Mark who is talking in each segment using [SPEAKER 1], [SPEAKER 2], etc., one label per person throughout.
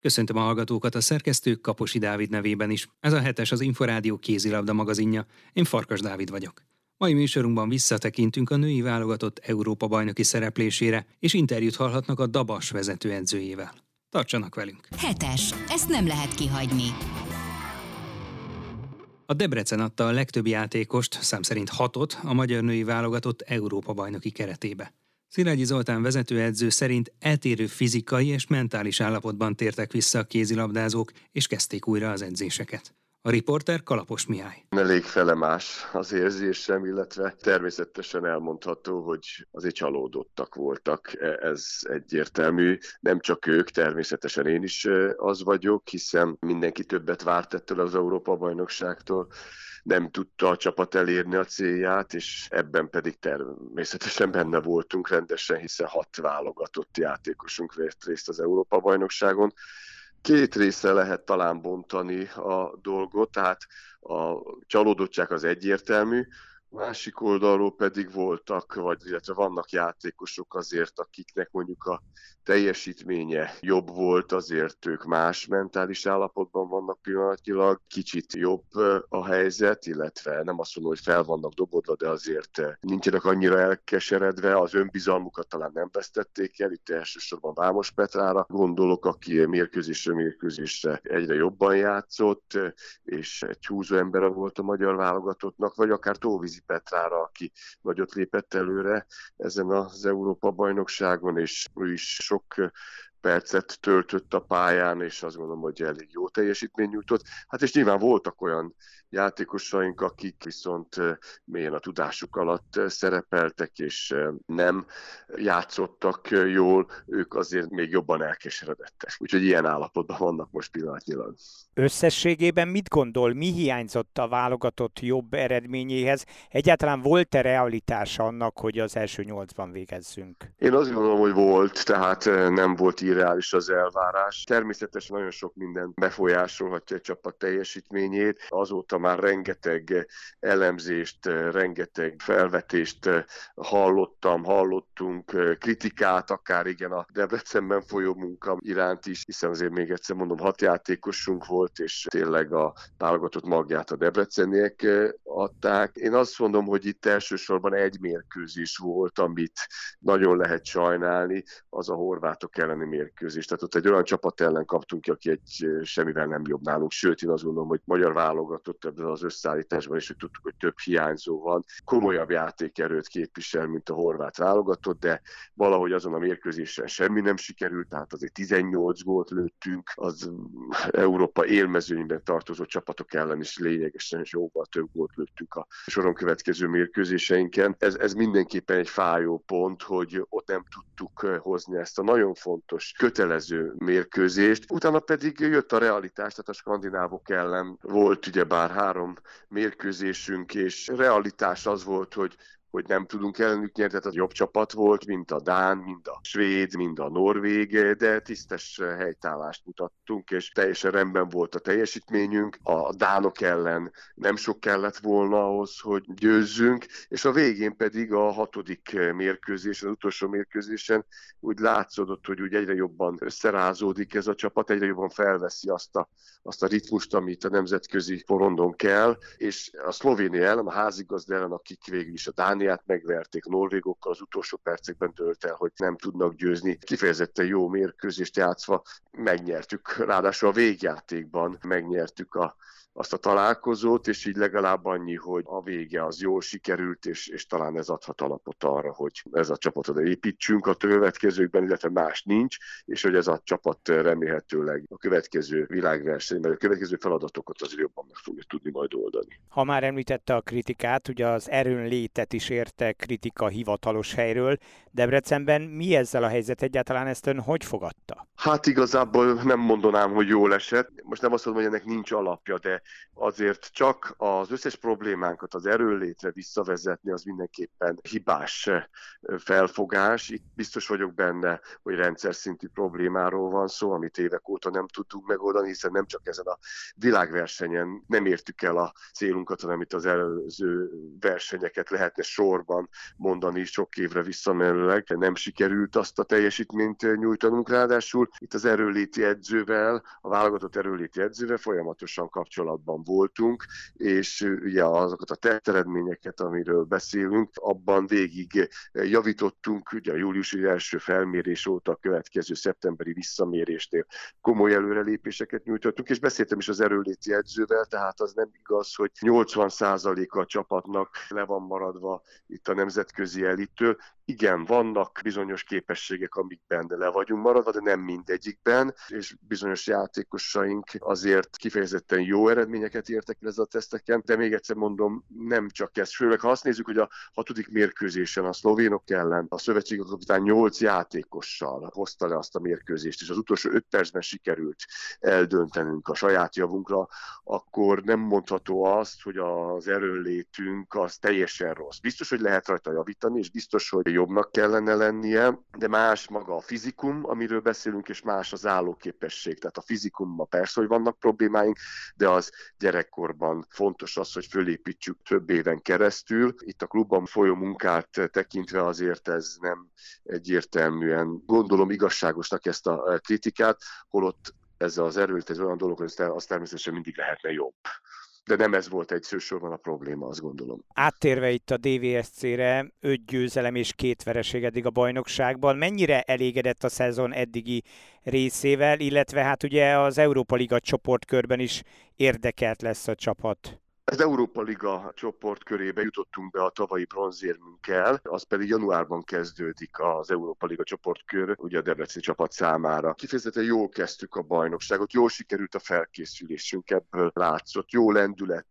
[SPEAKER 1] Köszöntöm a hallgatókat a szerkesztők Kaposi Dávid nevében is. Ez a hetes az Inforádió kézilabda magazinja. Én Farkas Dávid vagyok. Mai műsorunkban visszatekintünk a női válogatott Európa bajnoki szereplésére, és interjút hallhatnak a Dabas vezetőedzőjével. Tartsanak velünk!
[SPEAKER 2] Hetes. Ezt nem lehet kihagyni.
[SPEAKER 1] A Debrecen adta a legtöbb játékost, szám szerint hatot, a magyar női válogatott Európa bajnoki keretébe. Szilágyi Zoltán vezetőedző szerint eltérő fizikai és mentális állapotban tértek vissza a kézilabdázók, és kezdték újra az edzéseket. A riporter Kalapos Mihály.
[SPEAKER 3] Elég felemás az érzésem, illetve természetesen elmondható, hogy azért csalódottak voltak. Ez egyértelmű. Nem csak ők, természetesen én is az vagyok, hiszen mindenki többet várt ettől az Európa-bajnokságtól nem tudta a csapat elérni a célját, és ebben pedig természetesen benne voltunk rendesen, hiszen hat válogatott játékosunk vett részt az Európa-bajnokságon. Két része lehet talán bontani a dolgot, tehát a csalódottság az egyértelmű, Másik oldalról pedig voltak, vagy illetve vannak játékosok azért, akiknek mondjuk a teljesítménye jobb volt, azért ők más mentális állapotban vannak pillanatnyilag. Kicsit jobb a helyzet, illetve nem azt mondom, hogy fel vannak dobodva, de azért nincsenek annyira elkeseredve, az önbizalmukat talán nem vesztették el, itt elsősorban Vámos Petrára gondolok, aki mérkőzésre mérkőzésre egyre jobban játszott, és egy húzó ember volt a magyar válogatottnak, vagy akár Tóvizi Petrára, aki nagyot lépett előre ezen az Európa-bajnokságon, és ő is sok percet töltött a pályán, és azt gondolom, hogy elég jó teljesítmény nyújtott. Hát és nyilván voltak olyan játékosaink, akik viszont mélyen a tudásuk alatt szerepeltek, és nem játszottak jól, ők azért még jobban elkeseredettek. Úgyhogy ilyen állapotban vannak most pillanatnyilag.
[SPEAKER 4] Összességében mit gondol, mi hiányzott a válogatott jobb eredményéhez? Egyáltalán volt-e realitása annak, hogy az első nyolcban végezzünk?
[SPEAKER 3] Én azt gondolom, hogy volt, tehát nem volt irreális az elvárás. Természetesen nagyon sok minden befolyásolhatja a csapat teljesítményét. Azóta már rengeteg elemzést, rengeteg felvetést hallottam, hallottunk, kritikát, akár igen a Debrecenben folyó munka iránt is, hiszen azért még egyszer mondom, hat játékosunk volt, és tényleg a válogatott magját a debreceniek adták. Én azt mondom, hogy itt elsősorban egy mérkőzés volt, amit nagyon lehet sajnálni, az a horvátok elleni mérkőzés. Tehát ott egy olyan csapat ellen kaptunk ki, aki egy semmivel nem jobb nálunk. Sőt, én azt gondolom, hogy magyar válogatott ebben az összeállításban, és hogy tudtuk, hogy több hiányzó van. Komolyabb játékerőt képvisel, mint a horvát válogatott, de valahogy azon a mérkőzésen semmi nem sikerült, tehát azért 18 gólt lőttünk, az Európa élmezőnyben tartozó csapatok ellen is lényegesen jóval több gólt lőttünk a soron következő mérkőzéseinken. Ez, ez mindenképpen egy fájó pont, hogy ott nem tudtuk hozni ezt a nagyon fontos, kötelező mérkőzést. Utána pedig jött a realitás, tehát a skandinávok ellen volt ugyebár három mérkőzésünk, és realitás az volt, hogy hogy nem tudunk ellenük nyerni, tehát az jobb csapat volt, mint a Dán, mint a Svéd, mint a Norvég, de tisztes helytállást mutattunk, és teljesen rendben volt a teljesítményünk. A Dánok ellen nem sok kellett volna ahhoz, hogy győzzünk, és a végén pedig a hatodik mérkőzésen, az utolsó mérkőzésen úgy látszódott, hogy úgy egyre jobban összerázódik ez a csapat, egyre jobban felveszi azt a, azt a ritmust, amit a nemzetközi porondon kell, és a Szlovénia ellen, a házigazda ellen, akik végül is a Dán Dániát megverték, Norvégokkal az utolsó percekben dőlt el, hogy nem tudnak győzni. Kifejezetten jó mérkőzést játszva megnyertük, ráadásul a végjátékban megnyertük a azt a találkozót, és így legalább annyi, hogy a vége az jól sikerült, és, és talán ez adhat alapot arra, hogy ez a csapatot építsünk a következőkben, illetve más nincs, és hogy ez a csapat remélhetőleg a következő világversenyben, a következő feladatokat azért jobban meg fogja tudni majd oldani.
[SPEAKER 4] Ha már említette a kritikát, ugye az erőn létet is érte kritika hivatalos helyről. Debrecenben mi ezzel a helyzet egyáltalán ezt ön hogy fogadta?
[SPEAKER 3] Hát igazából nem mondanám, hogy jól esett. Most nem azt mondom, hogy ennek nincs alapja, de azért csak az összes problémánkat az erőlétre visszavezetni, az mindenképpen hibás felfogás. Itt biztos vagyok benne, hogy rendszer szintű problémáról van szó, amit évek óta nem tudtunk megoldani, hiszen nem csak ezen a világversenyen nem értük el a célunkat, hanem itt az előző versenyeket lehetne sorban mondani sok évre visszamenőleg. Nem sikerült azt a teljesítményt nyújtanunk, ráadásul itt az erőléti edzővel, a válogatott erőléti edzővel folyamatosan kapcsolatban voltunk, és ugye azokat a tetteredményeket, amiről beszélünk, abban végig javítottunk, ugye a júliusi első felmérés óta a következő szeptemberi visszamérésnél komoly előrelépéseket nyújtottunk, és beszéltem is az erőléti edzővel, tehát az nem igaz, hogy 80%-a a csapatnak le van maradva itt a nemzetközi elittől. Igen, vannak bizonyos képességek, amikben le vagyunk maradva, de nem mindegyikben, és bizonyos játékosaink azért kifejezetten jó eredményeket értek el ezzel a teszteken, de még egyszer mondom, nem csak ez. Főleg ha azt nézzük, hogy a hatodik mérkőzésen a szlovénok ellen a szövetségi kapitány 8 játékossal hozta le azt a mérkőzést, és az utolsó 5 percben sikerült eldöntenünk a saját javunkra, akkor nem mondható azt, hogy az erőnlétünk az teljesen rossz. Biztos, hogy lehet rajta javítani, és biztos, hogy jobbnak kellene lennie, de más maga a fizikum, amiről beszélünk, és más az állóképesség. Tehát a fizikumban persze, hogy vannak problémáink, de az gyerekkorban fontos az, hogy fölépítsük több éven keresztül. Itt a klubban folyó munkát tekintve azért ez nem egyértelműen gondolom igazságosnak ezt a kritikát, holott ezzel az erőt, ez olyan dolog, hogy az természetesen mindig lehetne jobb de nem ez volt egy szősorban a probléma, azt gondolom.
[SPEAKER 4] Áttérve itt a DVSC-re, öt győzelem és két vereség eddig a bajnokságban, mennyire elégedett a szezon eddigi részével, illetve hát ugye az Európa Liga csoportkörben is érdekelt lesz a csapat?
[SPEAKER 3] Az Európa Liga csoport körébe jutottunk be a tavalyi bronzérmünkkel, az pedig januárban kezdődik az Európa Liga csoportkör, ugye a Debreceni csapat számára. Kifejezetten jól kezdtük a bajnokságot, jól sikerült a felkészülésünk, ebből látszott, jó lendület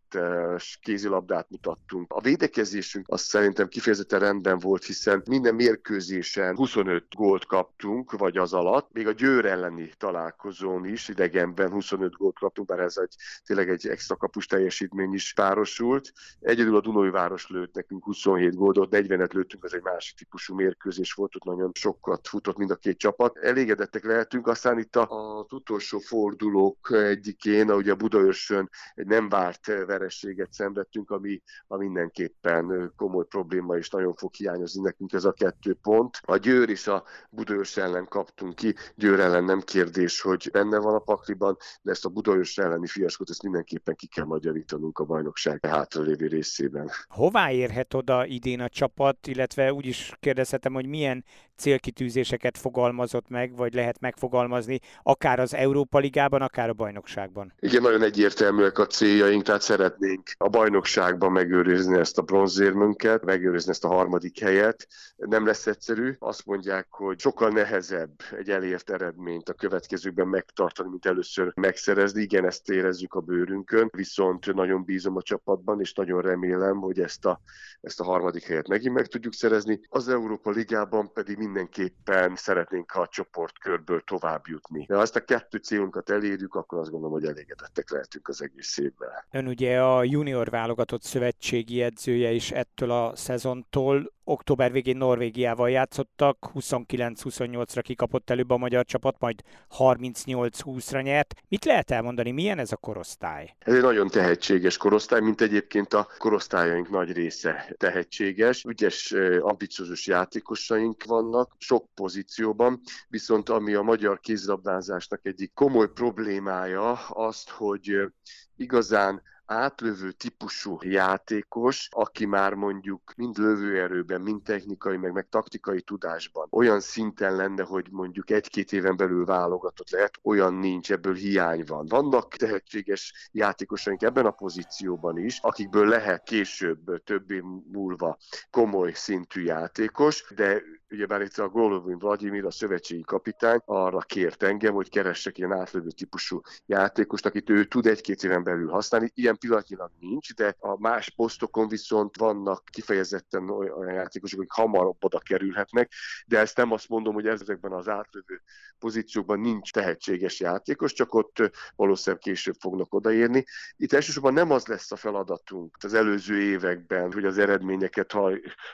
[SPEAKER 3] kézilabdát mutattunk. A védekezésünk azt szerintem kifejezetten rendben volt, hiszen minden mérkőzésen 25 gólt kaptunk, vagy az alatt. Még a Győr elleni találkozón is idegenben 25 gólt kaptunk, bár ez egy, tényleg egy extra kapus teljesítmény is párosult. Egyedül a Dunói város lőtt nekünk 27 gólt, 40-et lőttünk, az egy másik típusú mérkőzés volt, ott nagyon sokat futott mind a két csapat. Elégedettek lehetünk, aztán itt az utolsó fordulók egyikén, ugye a Budaörsön egy nem várt verességet szenvedtünk, ami, a mindenképpen komoly probléma, és nagyon fog hiányozni nekünk ez a kettő pont. A Győr és a Budaörs ellen kaptunk ki, Győr ellen nem kérdés, hogy benne van a pakliban, de ezt a Budaörs elleni fiaskot, ezt mindenképpen ki kell majd javítanunk a bajnokság hátralévő részében.
[SPEAKER 4] Hová érhet oda idén a csapat, illetve úgy is kérdezhetem, hogy milyen célkitűzéseket fogalmazott meg, vagy lehet megfogalmazni, akár az Európa Ligában, akár a bajnokságban?
[SPEAKER 3] Igen, nagyon egyértelműek a céljaink, tehát szeretnénk a bajnokságban megőrizni ezt a bronzérmünket, megőrizni ezt a harmadik helyet. Nem lesz egyszerű. Azt mondják, hogy sokkal nehezebb egy elért eredményt a következőkben megtartani, mint először megszerezni. Igen, ezt érezzük a bőrünkön, viszont nagyon bízom a csapatban, és nagyon remélem, hogy ezt a, ezt a harmadik helyet megint meg tudjuk szerezni. Az Európa Ligában pedig mindenképpen szeretnénk, a csoportkörből tovább jutni. De ha ezt a kettő célunkat elérjük, akkor azt gondolom, hogy elégedettek lehetünk az egész évben.
[SPEAKER 4] Ön ugye a junior válogatott szövetségi edzője is ettől a szezontól október végén Norvégiával játszottak, 29-28-ra kikapott előbb a magyar csapat, majd 38-20-ra nyert. Mit lehet elmondani, milyen ez a korosztály?
[SPEAKER 3] Ez egy nagyon tehetséges korosztály, mint egyébként a korosztályaink nagy része tehetséges, ügyes, ambiciózus játékosaink vannak, sok pozícióban, viszont ami a magyar kézlabdázásnak egyik komoly problémája azt, hogy igazán átlövő típusú játékos, aki már mondjuk mind lövőerőben, mind technikai, meg, meg taktikai tudásban olyan szinten lenne, hogy mondjuk egy-két éven belül válogatott lehet, olyan nincs, ebből hiány van. Vannak tehetséges játékosaink ebben a pozícióban is, akikből lehet később, több év múlva komoly szintű játékos, de ugyebár itt a Golovin Vladimir, a szövetségi kapitány arra kért engem, hogy keressek ilyen átlövő típusú játékost, akit ő tud egy-két éven belül használni. Ilyen pillanatnyilag nincs, de a más posztokon viszont vannak kifejezetten olyan játékosok, akik hamarabb oda kerülhetnek, de ezt nem azt mondom, hogy ezekben az átlövő pozíciókban nincs tehetséges játékos, csak ott valószínűleg később fognak odaérni. Itt elsősorban nem az lesz a feladatunk az előző években, hogy az eredményeket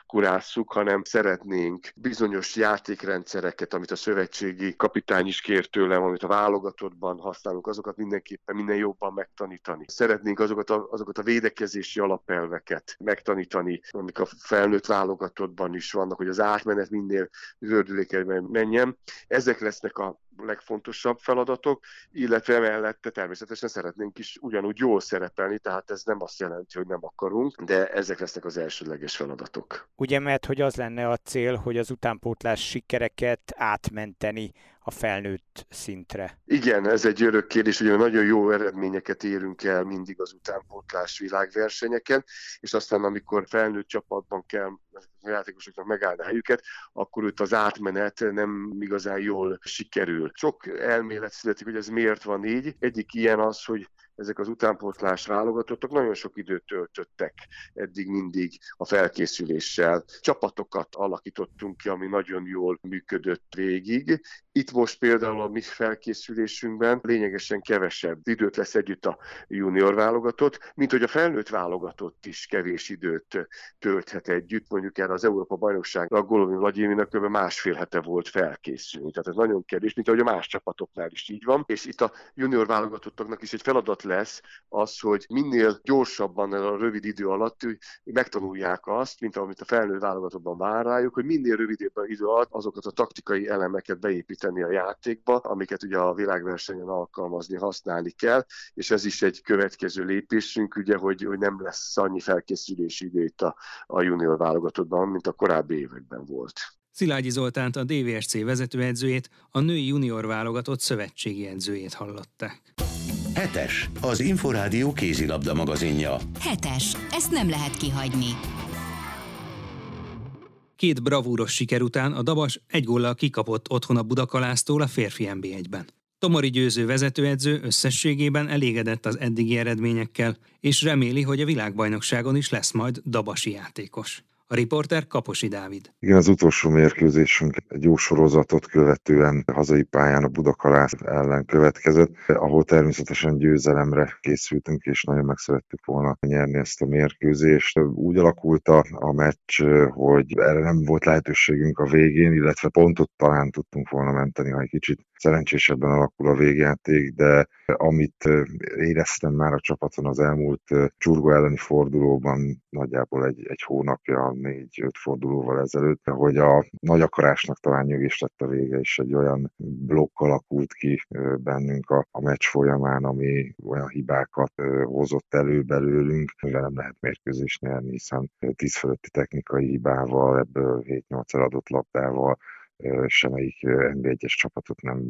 [SPEAKER 3] kurásszuk, hanem szeretnénk bizonyos játékrendszereket, amit a szövetségi kapitány is kér tőlem, amit a válogatottban használunk, azokat mindenképpen minden jobban megtanítani. Szeretnénk azokat a, azokat a védekezési alapelveket megtanítani, amik a felnőtt válogatottban is vannak, hogy az átmenet minél zördülékebben menjen. Ezek lesznek a legfontosabb feladatok, illetve mellette természetesen szeretnénk is ugyanúgy jól szerepelni, tehát ez nem azt jelenti, hogy nem akarunk, de ezek lesznek az elsődleges feladatok.
[SPEAKER 4] Ugye, mert hogy az lenne a cél, hogy az utánpótlás sikereket átmenteni a felnőtt szintre?
[SPEAKER 3] Igen, ez egy örök kérdés, hogy nagyon jó eredményeket érünk el mindig az utánpótlás világversenyeken, és aztán amikor felnőtt csapatban kell a játékosoknak megállni helyüket, akkor őt az átmenet nem igazán jól sikerül. Sok elmélet születik, hogy ez miért van így. Egyik ilyen az, hogy ezek az utánpótlás válogatottak nagyon sok időt töltöttek eddig mindig a felkészüléssel. Csapatokat alakítottunk ki, ami nagyon jól működött végig. Itt most például a mi felkészülésünkben lényegesen kevesebb időt lesz együtt a junior válogatott, mint hogy a felnőtt válogatott is kevés időt tölthet együtt. Mondjuk erre az Európa bajnokságra a Golovin Vladiminak kb. másfél hete volt felkészülni. Tehát ez nagyon kevés, mint ahogy a más csapatoknál is így van. És itt a junior válogatottaknak is egy feladat lesz az, hogy minél gyorsabban a rövid idő alatt megtanulják azt, mint amit a felnőtt válogatottban vár rájuk, hogy minél rövidebb idő alatt azokat a taktikai elemeket beépíteni a játékba, amiket ugye a világversenyen alkalmazni, használni kell, és ez is egy következő lépésünk, ugye, hogy, hogy nem lesz annyi felkészülési időt a, a junior válogatottban, mint a korábbi években volt.
[SPEAKER 1] Szilágyi Zoltánt, a DVSC vezetőedzőjét, a női junior válogatott szövetségi edzőjét hallották.
[SPEAKER 5] Hetes, az Inforádió kézilabda magazinja.
[SPEAKER 2] Hetes, ezt nem lehet kihagyni.
[SPEAKER 1] Két bravúros siker után a Dabas egy góllal kikapott otthon a Budakalásztól a férfi NB1-ben. Tomori győző vezetőedző összességében elégedett az eddigi eredményekkel, és reméli, hogy a világbajnokságon is lesz majd dabasi játékos. A riporter Kaposi Dávid.
[SPEAKER 6] Igen, az utolsó mérkőzésünk egy jó sorozatot követően hazai pályán a Budakalász ellen következett, ahol természetesen győzelemre készültünk, és nagyon meg szerettük volna nyerni ezt a mérkőzést. Úgy alakult a, a meccs, hogy erre nem volt lehetőségünk a végén, illetve pontot talán tudtunk volna menteni, ha egy kicsit szerencsésebben alakul a végjáték, de amit éreztem már a csapaton az elmúlt csurgó elleni fordulóban, nagyjából egy, egy hónapja, négy-öt fordulóval ezelőtt, hogy a nagy akarásnak talán nyögés lett a vége, és egy olyan blokk alakult ki bennünk a, a meccs folyamán, ami olyan hibákat hozott elő belőlünk, mivel nem lehet mérkőzést nyerni, hiszen 10 fölötti technikai hibával, ebből 7-8 eladott labdával semmelyik NB1-es csapatot nem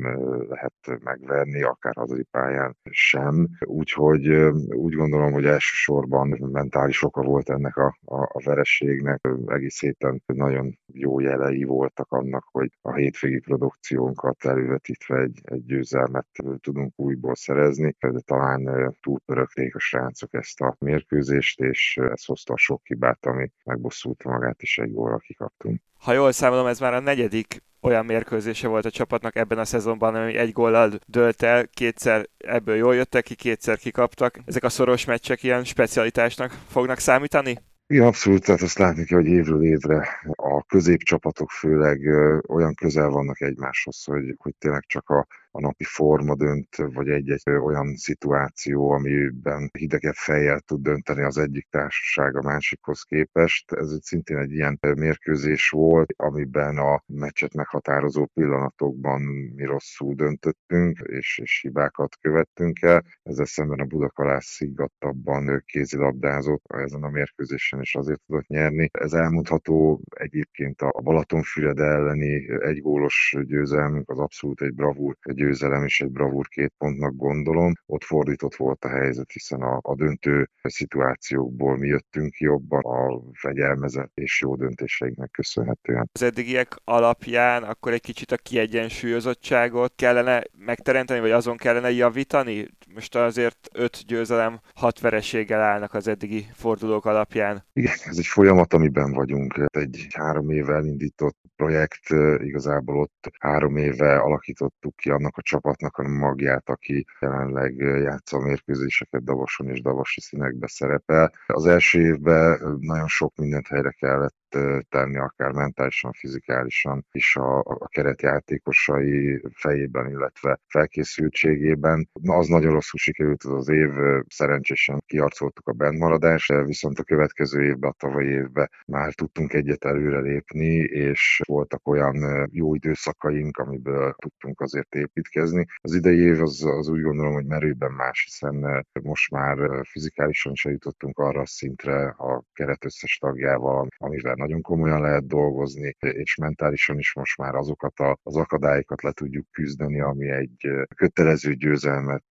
[SPEAKER 6] lehet megverni, akár hazai pályán sem. Úgyhogy úgy gondolom, hogy elsősorban mentális oka volt ennek a, a, a verességnek. Egész héten nagyon jó jelei voltak annak, hogy a hétvégi produkciónkat elővetítve egy, egy győzelmet tudunk újból szerezni, de talán túlpörögték a srácok ezt a mérkőzést, és ez hozta a sok hibát, ami megbosszulta magát, és egy gólra kikaptunk.
[SPEAKER 4] Ha jól számolom, ez már a negyedik olyan mérkőzése volt a csapatnak ebben a szezonban, ami egy góllal dölt el, kétszer ebből jól jöttek ki, kétszer kikaptak. Ezek a szoros meccsek ilyen specialitásnak fognak számítani?
[SPEAKER 6] Igen, abszolút, tehát azt látni kell, hogy évről évre a középcsapatok főleg olyan közel vannak egymáshoz, hogy, hogy tényleg csak a a napi forma dönt, vagy egy-egy olyan szituáció, amiben hidegebb fejjel tud dönteni az egyik társaság a másikhoz képest. Ez szintén egy ilyen mérkőzés volt, amiben a meccset meghatározó pillanatokban mi rosszul döntöttünk, és, és hibákat követtünk el. Ezzel szemben a Budakalász sziggattabban kézilabdázott ezen a mérkőzésen, és azért tudott nyerni. Ez elmondható egyébként a Balatonfüred elleni egygólos győzelmünk az abszolút egy bravúr egy győzelem és egy bravúr két pontnak gondolom. Ott fordított volt a helyzet, hiszen a, a döntő szituációkból mi jöttünk jobban a fegyelmezett és jó döntéseinknek köszönhetően.
[SPEAKER 4] Az eddigiek alapján akkor egy kicsit a kiegyensúlyozottságot kellene megteremteni, vagy azon kellene javítani? Most azért öt győzelem, hat vereséggel állnak az eddigi fordulók alapján.
[SPEAKER 6] Igen, ez egy folyamat, amiben vagyunk. Egy három éve elindított projekt, igazából ott három éve alakítottuk ki annak a csapatnak a magját, aki jelenleg játsza a mérkőzéseket Davason és Davasi színekbe szerepel. Az első évben nagyon sok mindent helyre kellett tenni, akár mentálisan, fizikálisan is a, a keretjátékosai fejében, illetve felkészültségében. Na, az nagyon rosszul sikerült az az év, szerencsésen kiarcoltuk a bentmaradást, viszont a következő évben, a tavalyi évben már tudtunk egyet előrelépni, és voltak olyan jó időszakaink, amiből tudtunk azért építkezni. Az idei év az, az úgy gondolom, hogy merőben más, hiszen most már fizikálisan is jutottunk arra a szintre a keret összes tagjával, amivel nagyon komolyan lehet dolgozni, és mentálisan is most már azokat az akadályokat le tudjuk küzdeni, ami egy kötelező győzelmet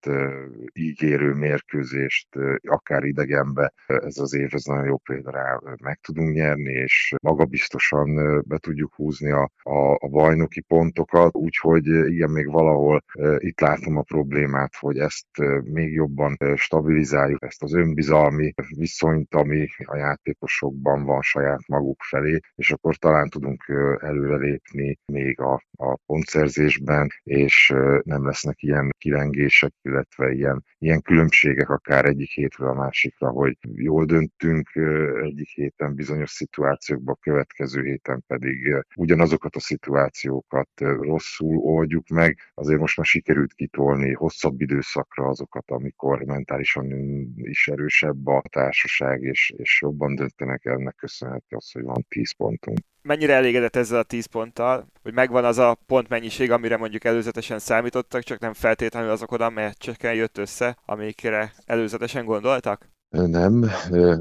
[SPEAKER 6] ígérő mérkőzést, akár idegenbe, ez az év, ez nagyon jó példa rá, meg tudunk nyerni, és magabiztosan be tudjuk húzni a, a, a bajnoki pontokat, úgyhogy igen, még valahol itt látom a problémát, hogy ezt még jobban stabilizáljuk, ezt az önbizalmi viszonyt, ami a játékosokban van saját maguk felé, és akkor talán tudunk előrelépni még a, a pontszerzésben, és nem lesznek ilyen kilengések, illetve ilyen, ilyen különbségek akár egyik hétről a másikra, hogy jól döntünk egyik héten bizonyos szituációkban, következő héten pedig ugyanazokat a szituációkat rosszul oldjuk meg. Azért most már sikerült kitolni hosszabb időszakra azokat, amikor mentálisan is erősebb a társaság, és, és jobban döntenek ennek köszönhető az, hogy van 10 pontunk.
[SPEAKER 7] Mennyire elégedett ezzel a 10 ponttal, hogy megvan az a pontmennyiség, amire mondjuk előzetesen számítottak, csak nem feltétlenül azok oda meccseken jött össze, amikre előzetesen gondoltak?
[SPEAKER 6] Nem,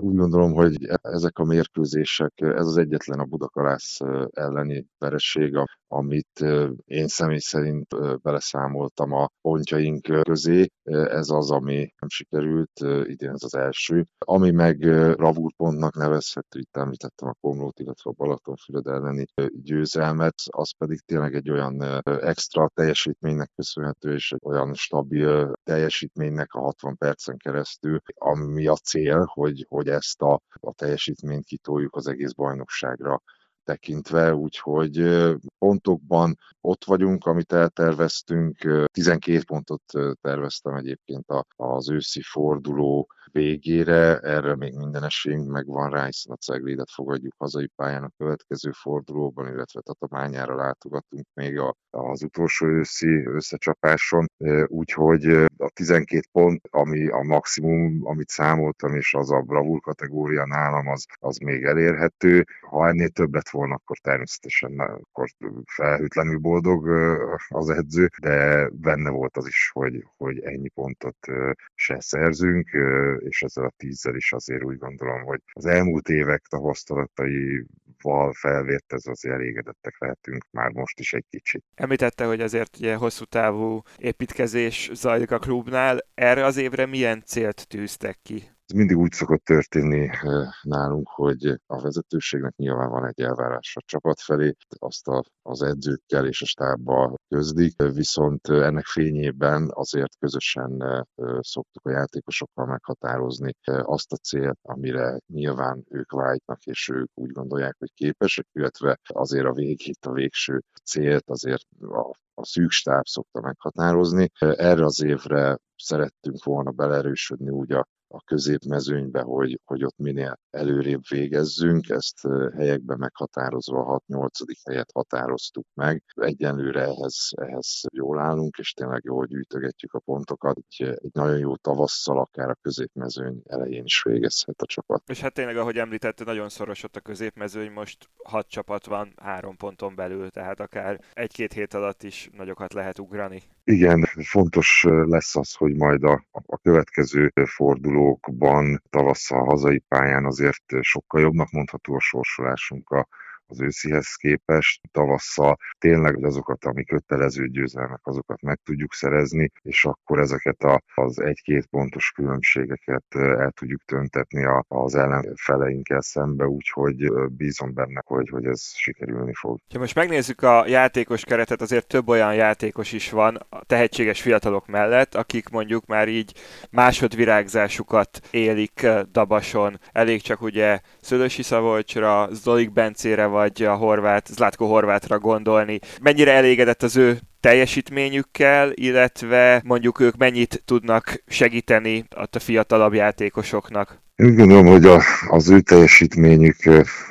[SPEAKER 6] úgy gondolom, hogy ezek a mérkőzések, ez az egyetlen a Budakalász elleni vereség, amit én személy szerint beleszámoltam a pontjaink közé. Ez az, ami nem sikerült, idén ez az első. Ami meg ravúrpontnak nevezhető, itt említettem a Komlót, illetve a Balatonfüred elleni győzelmet, az pedig tényleg egy olyan extra teljesítménynek köszönhető, és egy olyan stabil teljesítménynek a 60 percen keresztül, ami a cél, hogy, hogy ezt a, a teljesítményt kitoljuk az egész bajnokságra tekintve, úgyhogy pontokban ott vagyunk, amit elterveztünk. 12 pontot terveztem egyébként az őszi forduló végére, erre még minden esélyünk megvan rá, hiszen a Ceglédet fogadjuk hazai pályán a következő fordulóban, illetve Tatabányára látogatunk még a, az utolsó őszi összecsapáson, úgyhogy a 12 pont, ami a maximum, amit számoltam, és az a bravúr kategória nálam, az, az még elérhető. Ha ennél több lett volna, akkor természetesen akkor felhőtlenül boldog az edző, de benne volt az is, hogy, hogy ennyi pontot se szerzünk, és ezzel a tízzel is azért úgy gondolom, hogy az elmúlt évek tapasztalataival felvért ez azért elégedettek lehetünk már most is egy kicsit.
[SPEAKER 7] Említette, hogy azért ugye hosszú távú építkezés zajlik a klubnál. Erre az évre milyen célt tűztek ki?
[SPEAKER 6] Ez mindig úgy szokott történni nálunk, hogy a vezetőségnek nyilván van egy elvárás a csapat felé, azt a, az edzőkkel és a stábbal közdik, viszont ennek fényében azért közösen szoktuk a játékosokkal meghatározni azt a célt, amire nyilván ők vágynak, és ők úgy gondolják, hogy képesek, illetve azért a végét, a végső célt azért a a szűk stáb szokta meghatározni. Erre az évre szerettünk volna belerősödni úgy a a középmezőnybe, hogy, hogy ott minél előrébb végezzünk. Ezt helyekben meghatározva a 6-8. helyet határoztuk meg. Egyenlőre ehhez, ehhez jól állunk, és tényleg jól gyűjtögetjük a pontokat. Egy, egy nagyon jó tavasszal, akár a középmezőny elején is végezhet a csapat.
[SPEAKER 7] És hát tényleg, ahogy említette, nagyon szoros ott a középmezőny, most hat csapat van három ponton belül, tehát akár egy-két hét alatt is nagyokat lehet ugrani.
[SPEAKER 6] Igen, fontos lesz az, hogy majd a, a következő fordulókban tavasszal hazai pályán azért sokkal jobbnak mondható a sorsolásunk a az őszihez képest. Tavasszal tényleg azokat, ami kötelező győzelmek, azokat meg tudjuk szerezni, és akkor ezeket a, az egy-két pontos különbségeket el tudjuk töntetni az ellenfeleinkkel szembe, úgyhogy bízom benne, hogy, hogy ez sikerülni fog.
[SPEAKER 7] Ha most megnézzük a játékos keretet, azért több olyan játékos is van a tehetséges fiatalok mellett, akik mondjuk már így másodvirágzásukat élik Dabason. Elég csak ugye Szödösi Szabolcsra, Zolik Bencére vagy a horvát, Zlatko Horvátra gondolni. Mennyire elégedett az ő teljesítményükkel, illetve mondjuk ők mennyit tudnak segíteni a fiatalabb játékosoknak?
[SPEAKER 6] Úgy gondolom, hogy a, az ő teljesítményük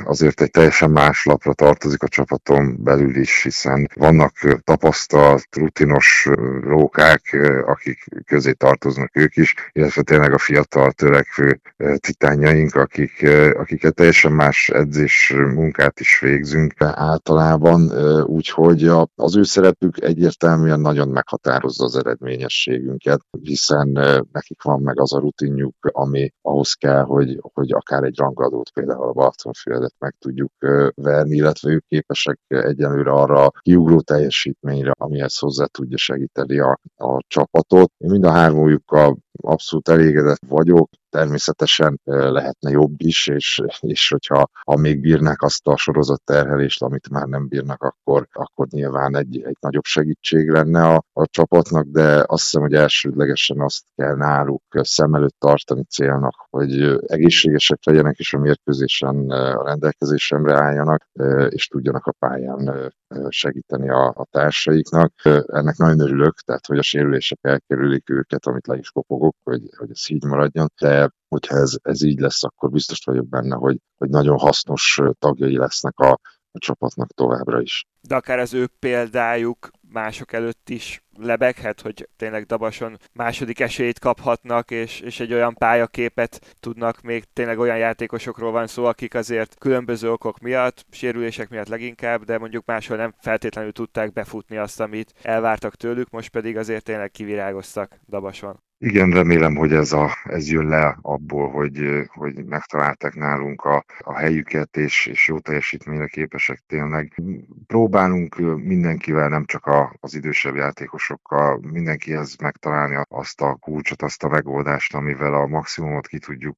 [SPEAKER 6] azért egy teljesen más lapra tartozik a csapaton belül is, hiszen vannak tapasztalt, rutinos rókák, akik közé tartoznak ők is, illetve tényleg a fiatal törekvő titányaink, akik, akiket teljesen más edzés munkát is végzünk általában, úgyhogy az ő szerepük egyértelműen nagyon meghatározza az eredményességünket, hiszen nekik van meg az a rutinjuk, ami ahhoz kell, hogy, hogy akár egy rangadót, például a Balatonfüredet meg tudjuk verni, illetve ők képesek egyenlőre arra kiugró teljesítményre, amihez hozzá tudja segíteni a, a csapatot. Én mind a hármójukkal abszolút elégedett vagyok, természetesen lehetne jobb is, és, és hogyha ha még bírnák azt a sorozat terhelést, amit már nem bírnak, akkor, akkor nyilván egy, egy nagyobb segítség lenne a, a csapatnak, de azt hiszem, hogy elsődlegesen azt kell náluk szem előtt tartani célnak, hogy egészségesek legyenek, és a mérkőzésen a rendelkezésemre álljanak, és tudjanak a pályán segíteni a, a társaiknak. Ennek nagyon örülök, tehát hogy a sérülések elkerülik őket, amit le is kopogok, hogy, hogy ez így maradjon, de hogyha ez, ez így lesz, akkor biztos vagyok benne, hogy, hogy nagyon hasznos tagjai lesznek a, a csapatnak továbbra is.
[SPEAKER 7] De akár az ő példájuk mások előtt is lebeghet, hogy tényleg Dabason második esélyt kaphatnak, és, és egy olyan pályaképet tudnak még tényleg olyan játékosokról van szó, akik azért különböző okok miatt, sérülések miatt leginkább, de mondjuk máshol nem feltétlenül tudták befutni azt, amit elvártak tőlük, most pedig azért tényleg kivirágoztak Dabason.
[SPEAKER 6] Igen, remélem, hogy ez, a, ez jön le abból, hogy, hogy megtalálták nálunk a, a helyüket, és, és jó teljesítményre képesek tényleg. Próbálunk mindenkivel, nem csak a, az idősebb játékosokkal, mindenkihez megtalálni azt a kulcsot, azt a megoldást, amivel a maximumot ki tudjuk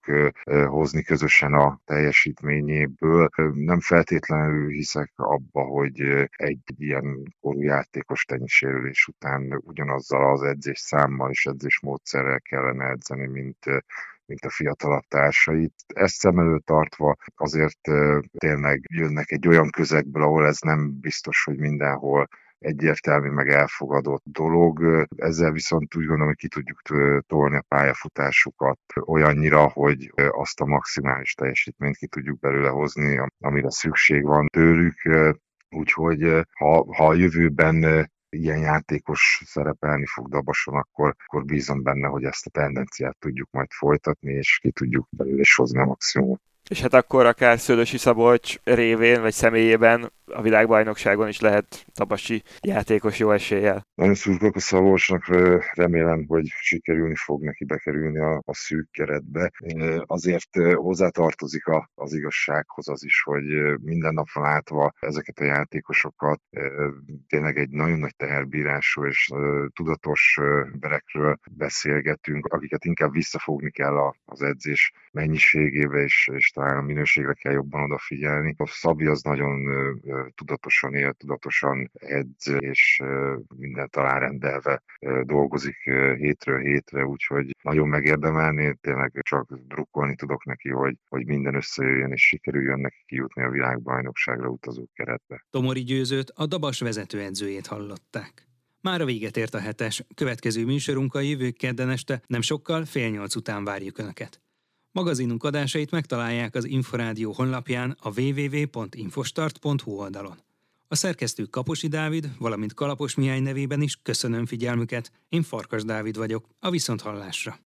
[SPEAKER 6] hozni közösen a teljesítményéből. Nem feltétlenül hiszek abba, hogy egy ilyen korú játékos tenyisérülés után ugyanazzal az edzés számmal és edzés módszer módszerrel kellene edzeni, mint, mint a fiatalabb társait. Ezt szem előtt tartva azért tényleg jönnek egy olyan közegből, ahol ez nem biztos, hogy mindenhol egyértelmű, meg elfogadott dolog. Ezzel viszont úgy gondolom, hogy ki tudjuk tolni a pályafutásukat olyannyira, hogy azt a maximális teljesítményt ki tudjuk belőle hozni, amire szükség van tőlük. Úgyhogy ha, ha a jövőben ilyen játékos szerepelni fog Dabason, akkor, akkor bízom benne, hogy ezt a tendenciát tudjuk majd folytatni, és ki tudjuk belőle is hozni a maximumot.
[SPEAKER 7] És hát akkor akár Szőlősi Szabolcs révén vagy személyében a világbajnokságon is lehet Tabasi játékos jó eséllyel.
[SPEAKER 6] Nagyon szurkolok a Szabolcsnak, remélem, hogy sikerülni fog neki bekerülni a, a szűk keretbe. Azért hozzátartozik a, az igazsághoz az is, hogy minden nap látva ezeket a játékosokat tényleg egy nagyon nagy teherbírású és tudatos berekről beszélgetünk, akiket inkább visszafogni kell az edzés mennyiségébe, és, és talán a minőségre kell jobban odafigyelni. A Szabi az nagyon tudatosan él, tudatosan edz, és mindent alárendelve dolgozik hétről hétre, úgyhogy nagyon megérdemelné, tényleg csak drukkolni tudok neki, hogy, hogy minden összejöjjön, és sikerüljön neki kijutni a világbajnokságra utazó keretbe.
[SPEAKER 1] Tomori Győzőt a Dabas vezetőedzőjét hallották. Már a véget ért a hetes. Következő műsorunk a jövő kedden este, nem sokkal, fél nyolc után várjuk Önöket. Magazinunk adásait megtalálják az Inforádió honlapján a www.infostart.hu oldalon. A szerkesztő Kaposi Dávid, valamint Kalapos Mihály nevében is köszönöm figyelmüket. Én Farkas Dávid vagyok, a Viszonthallásra.